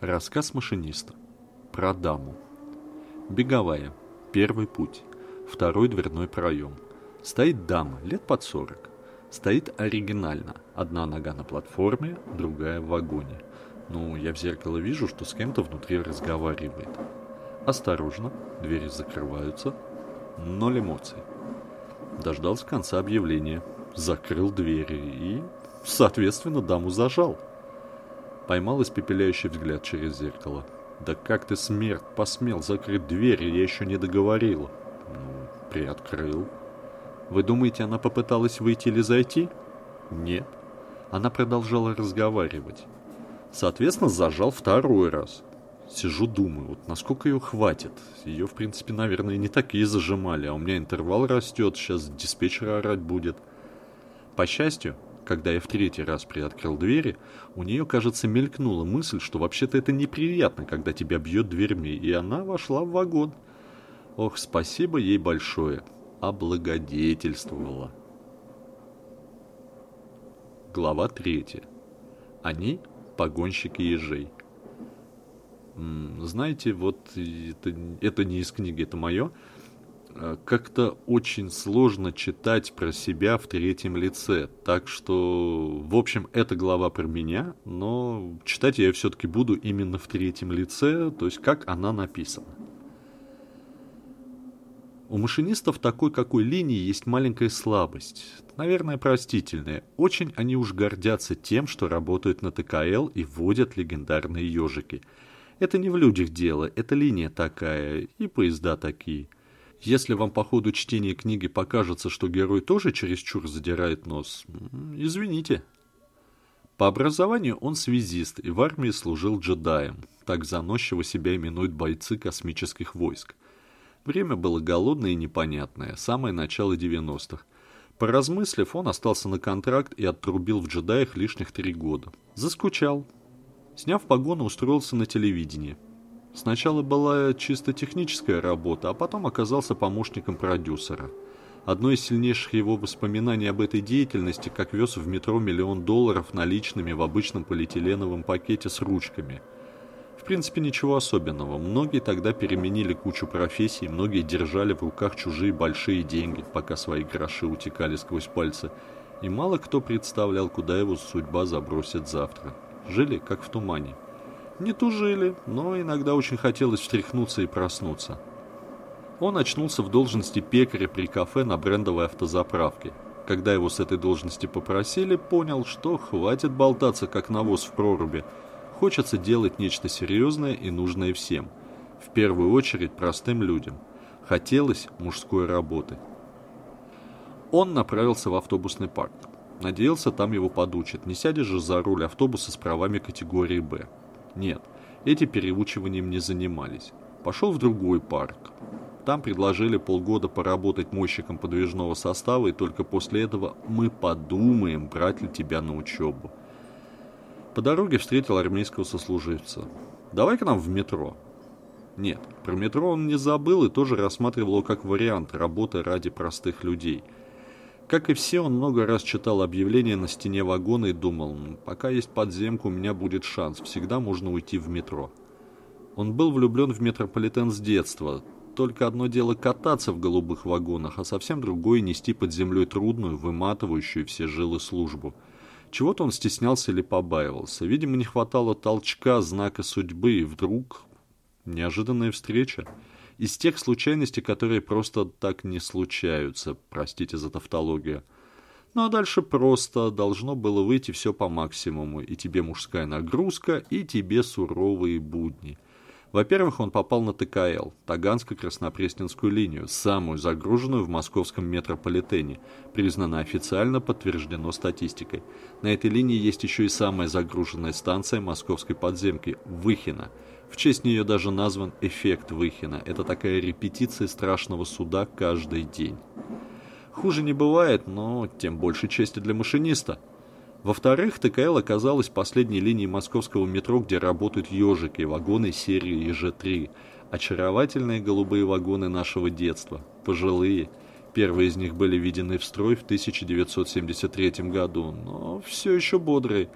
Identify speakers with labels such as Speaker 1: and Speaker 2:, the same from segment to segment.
Speaker 1: Рассказ машиниста. Про даму. Беговая. Первый путь. Второй дверной проем. Стоит дама, лет под сорок. Стоит оригинально. Одна нога на платформе, другая в вагоне. Ну, я в зеркало вижу, что с кем-то внутри разговаривает. Осторожно, двери закрываются. Ноль эмоций. Дождался конца объявления. Закрыл двери и, соответственно, даму зажал. Поймал испепеляющий взгляд через зеркало. «Да как ты, смерть, посмел закрыть дверь, я еще не договорила?» «Ну, приоткрыл». «Вы думаете, она попыталась выйти или зайти?» «Нет». Она продолжала разговаривать. Соответственно, зажал второй раз. Сижу, думаю, вот насколько ее хватит. Ее, в принципе, наверное, не такие зажимали, а у меня интервал растет, сейчас диспетчер орать будет. По счастью, когда я в третий раз приоткрыл двери, у нее, кажется, мелькнула мысль, что вообще-то это неприятно, когда тебя бьет дверьми, и она вошла в вагон. Ох, спасибо ей большое. Облагодетельствовала. Глава третья. Они – погонщики ежей. Знаете, вот это, это не из книги, это мое – как-то очень сложно читать про себя в третьем лице. Так что, в общем, это глава про меня, но читать я все-таки буду именно в третьем лице, то есть как она написана. У машинистов такой какой линии есть маленькая слабость. Наверное, простительная. Очень они уж гордятся тем, что работают на ТКЛ и водят легендарные ежики. Это не в людях дело, это линия такая, и поезда такие – если вам по ходу чтения книги покажется, что герой тоже чересчур задирает нос, извините. По образованию он связист и в армии служил джедаем, так заносчиво себя именуют бойцы космических войск. Время было голодное и непонятное, самое начало 90-х. Поразмыслив, он остался на контракт и отрубил в джедаях лишних три года. Заскучал. Сняв погоны, устроился на телевидении – Сначала была чисто техническая работа, а потом оказался помощником продюсера. Одно из сильнейших его воспоминаний об этой деятельности, как вез в метро миллион долларов наличными в обычном полиэтиленовом пакете с ручками. В принципе, ничего особенного. Многие тогда переменили кучу профессий, многие держали в руках чужие большие деньги, пока свои гроши утекали сквозь пальцы. И мало кто представлял, куда его судьба забросит завтра. Жили, как в тумане. Не тужили, но иногда очень хотелось встряхнуться и проснуться. Он очнулся в должности пекаря при кафе на брендовой автозаправке. Когда его с этой должности попросили, понял, что хватит болтаться, как навоз в проруби. Хочется делать нечто серьезное и нужное всем. В первую очередь простым людям. Хотелось мужской работы. Он направился в автобусный парк. Надеялся, там его подучат. Не сядешь же за руль автобуса с правами категории «Б». Нет, эти переучиванием не занимались. Пошел в другой парк. Там предложили полгода поработать мойщиком подвижного состава, и только после этого мы подумаем, брать ли тебя на учебу. По дороге встретил армейского сослуживца. «Давай к нам в метро». Нет, про метро он не забыл и тоже рассматривал его как вариант работы ради простых людей – как и все, он много раз читал объявления на стене вагона и думал, пока есть подземка, у меня будет шанс, всегда можно уйти в метро. Он был влюблен в метрополитен с детства. Только одно дело кататься в голубых вагонах, а совсем другое нести под землей трудную, выматывающую все жилы службу. Чего-то он стеснялся или побаивался. Видимо, не хватало толчка, знака судьбы, и вдруг неожиданная встреча из тех случайностей, которые просто так не случаются, простите за тавтологию. Ну а дальше просто должно было выйти все по максимуму, и тебе мужская нагрузка, и тебе суровые будни. Во-первых, он попал на ТКЛ, Таганско-Краснопресненскую линию, самую загруженную в московском метрополитене, признана официально, подтверждено статистикой. На этой линии есть еще и самая загруженная станция московской подземки – Выхина – в честь нее даже назван эффект Выхина. Это такая репетиция страшного суда каждый день. Хуже не бывает, но тем больше чести для машиниста. Во-вторых, ТКЛ оказалась последней линией московского метро, где работают ежики, вагоны серии ЕЖ-3. Очаровательные голубые вагоны нашего детства. Пожилые. Первые из них были введены в строй в 1973 году, но все еще бодрые.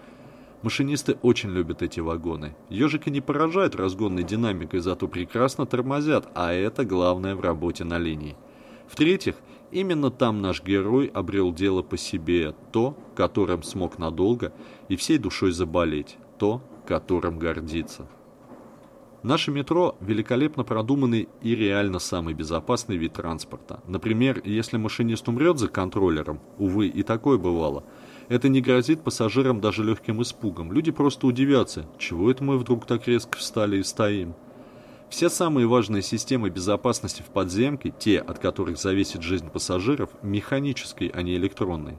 Speaker 1: Машинисты очень любят эти вагоны. Ежики не поражают разгонной динамикой, зато прекрасно тормозят, а это главное в работе на линии. В-третьих, именно там наш герой обрел дело по себе, то, которым смог надолго и всей душой заболеть, то, которым гордится. Наше метро – великолепно продуманный и реально самый безопасный вид транспорта. Например, если машинист умрет за контроллером, увы, и такое бывало – это не грозит пассажирам даже легким испугом. Люди просто удивятся, чего это мы вдруг так резко встали и стоим. Все самые важные системы безопасности в подземке, те, от которых зависит жизнь пассажиров, механические, а не электронные.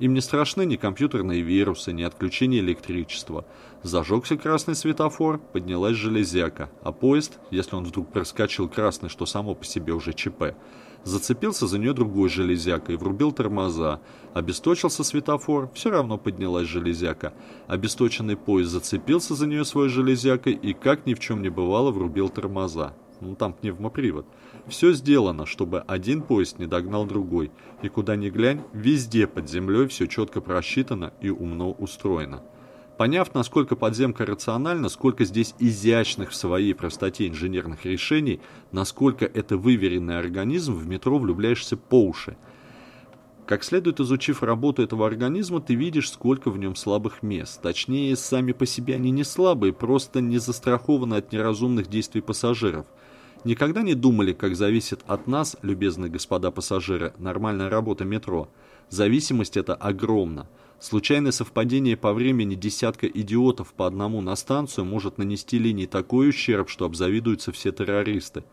Speaker 1: Им не страшны ни компьютерные вирусы, ни отключение электричества. Зажегся красный светофор, поднялась железяка, а поезд, если он вдруг проскочил красный, что само по себе уже ЧП, Зацепился за нее другой железякой, врубил тормоза. Обесточился светофор, все равно поднялась железяка. Обесточенный поезд зацепился за нее своей железякой и, как ни в чем не бывало, врубил тормоза. Ну там пневмопривод. Все сделано, чтобы один поезд не догнал другой. И куда ни глянь, везде под землей все четко просчитано и умно устроено. Поняв, насколько подземка рациональна, сколько здесь изящных в своей простоте инженерных решений, насколько это выверенный организм, в метро влюбляешься по уши. Как следует изучив работу этого организма, ты видишь, сколько в нем слабых мест. Точнее, сами по себе они не слабые, просто не застрахованы от неразумных действий пассажиров. Никогда не думали, как зависит от нас, любезные господа пассажиры, нормальная работа метро. Зависимость эта огромна. Случайное совпадение по времени десятка идиотов по одному на станцию может нанести линии такой ущерб, что обзавидуются все террористы.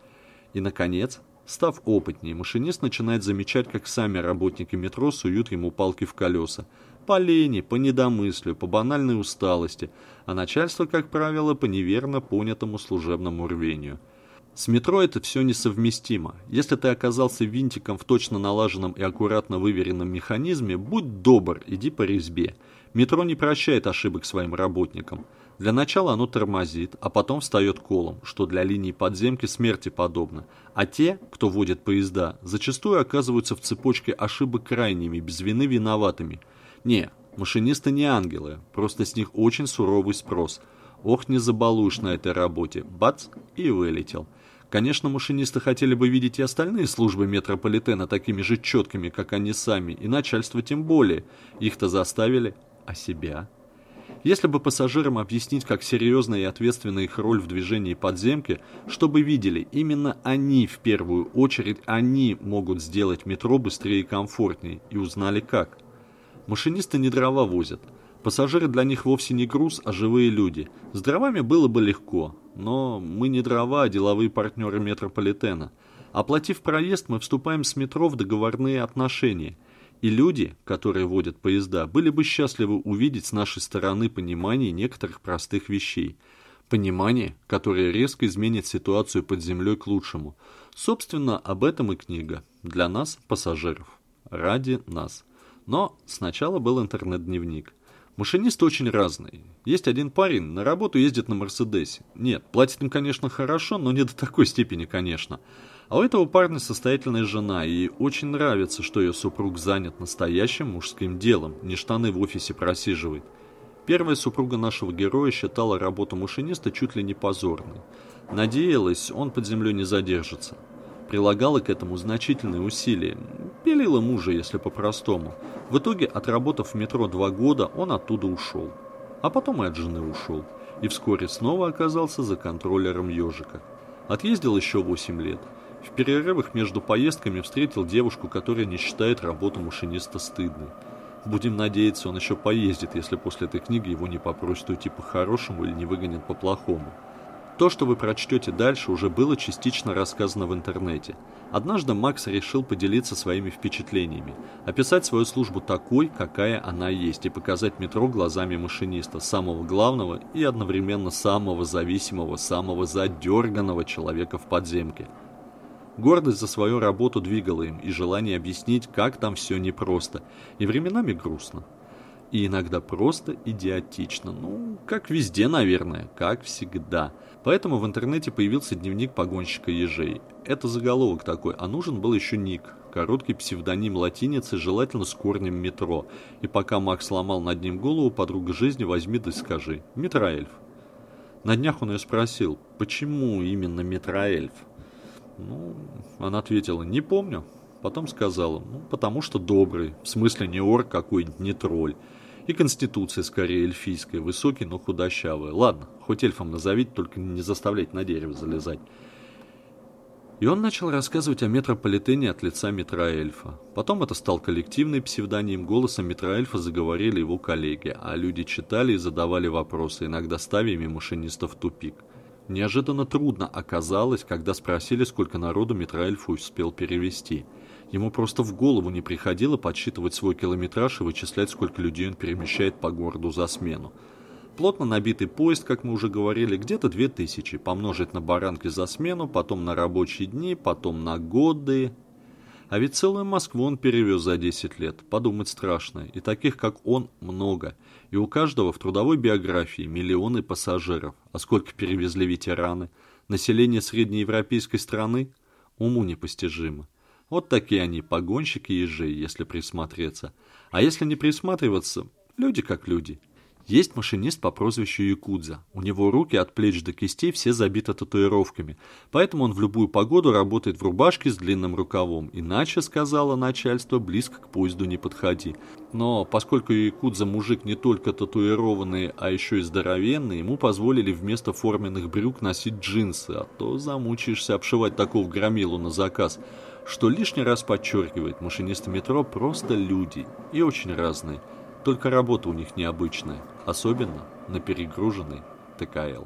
Speaker 1: И, наконец, став опытнее, машинист начинает замечать, как сами работники метро суют ему палки в колеса. По лени, по недомыслию, по банальной усталости, а начальство, как правило, по неверно понятому служебному рвению – с метро это все несовместимо. Если ты оказался винтиком в точно налаженном и аккуратно выверенном механизме, будь добр, иди по резьбе. Метро не прощает ошибок своим работникам. Для начала оно тормозит, а потом встает колом, что для линии подземки смерти подобно. А те, кто водит поезда, зачастую оказываются в цепочке ошибок крайними, без вины виноватыми. Не, машинисты не ангелы, просто с них очень суровый спрос. Ох, не забалуешь на этой работе. Бац, и вылетел. Конечно, машинисты хотели бы видеть и остальные службы метрополитена такими же четкими, как они сами, и начальство тем более. Их-то заставили, а себя? Если бы пассажирам объяснить, как серьезна и ответственна их роль в движении подземки, чтобы видели, именно они в первую очередь, они могут сделать метро быстрее и комфортнее, и узнали как. Машинисты не дрова возят – Пассажиры для них вовсе не груз, а живые люди. С дровами было бы легко, но мы не дрова, а деловые партнеры метрополитена. Оплатив проезд, мы вступаем с метро в договорные отношения. И люди, которые водят поезда, были бы счастливы увидеть с нашей стороны понимание некоторых простых вещей. Понимание, которое резко изменит ситуацию под землей к лучшему. Собственно, об этом и книга. Для нас, пассажиров. Ради нас. Но сначала был интернет-дневник. Машинисты очень разные. Есть один парень, на работу ездит на Мерседесе. Нет, платит им, конечно, хорошо, но не до такой степени, конечно. А у этого парня состоятельная жена, и очень нравится, что ее супруг занят настоящим мужским делом, не штаны в офисе просиживает. Первая супруга нашего героя считала работу машиниста чуть ли не позорной. Надеялась, он под землей не задержится прилагала к этому значительные усилия. Пилила мужа, если по-простому. В итоге, отработав в метро два года, он оттуда ушел. А потом и от жены ушел. И вскоре снова оказался за контроллером ежика. Отъездил еще 8 лет. В перерывах между поездками встретил девушку, которая не считает работу машиниста стыдной. Будем надеяться, он еще поездит, если после этой книги его не попросят уйти по-хорошему или не выгонят по-плохому. То, что вы прочтете дальше, уже было частично рассказано в интернете. Однажды Макс решил поделиться своими впечатлениями, описать свою службу такой, какая она есть, и показать метро глазами машиниста, самого главного и одновременно самого зависимого, самого задерганного человека в подземке. Гордость за свою работу двигала им, и желание объяснить, как там все непросто, и временами грустно. И иногда просто идиотично, ну, как везде, наверное, как всегда – Поэтому в интернете появился дневник погонщика ежей. Это заголовок такой, а нужен был еще ник, короткий псевдоним латиницы, желательно с корнем метро. И пока Макс ломал над ним голову, подруга жизни возьми да скажи. Метроэльф. На днях он ее спросил, почему именно Метроэльф? Ну, она ответила, не помню. Потом сказала, ну, потому что добрый, в смысле не орк какой-нибудь, не тролль. И конституция скорее эльфийская, высокий, но худощавый. Ладно, хоть эльфом назовите, только не заставляйте на дерево залезать. И он начал рассказывать о метрополитене от лица метроэльфа. Потом это стал коллективный псевдоним, голосом метроэльфа заговорили его коллеги, а люди читали и задавали вопросы, иногда ставя машинистов в тупик. Неожиданно трудно оказалось, когда спросили, сколько народу метроэльф успел перевести – Ему просто в голову не приходило подсчитывать свой километраж и вычислять, сколько людей он перемещает по городу за смену. Плотно набитый поезд, как мы уже говорили, где-то 2000, помножить на баранки за смену, потом на рабочие дни, потом на годы. А ведь целую Москву он перевез за 10 лет, подумать страшно, и таких, как он, много. И у каждого в трудовой биографии миллионы пассажиров. А сколько перевезли ветераны? Население среднеевропейской страны? Уму непостижимо. Вот такие они, погонщики ежей, если присмотреться. А если не присматриваться, люди как люди. Есть машинист по прозвищу Якудза. У него руки от плеч до кистей все забиты татуировками. Поэтому он в любую погоду работает в рубашке с длинным рукавом. Иначе, сказала начальство, близко к поезду не подходи. Но поскольку Якудза мужик не только татуированный, а еще и здоровенный, ему позволили вместо форменных брюк носить джинсы, а то замучаешься обшивать такого громилу на заказ что лишний раз подчеркивает, машинисты метро просто люди и очень разные. Только работа у них необычная, особенно на перегруженной ТКЛ.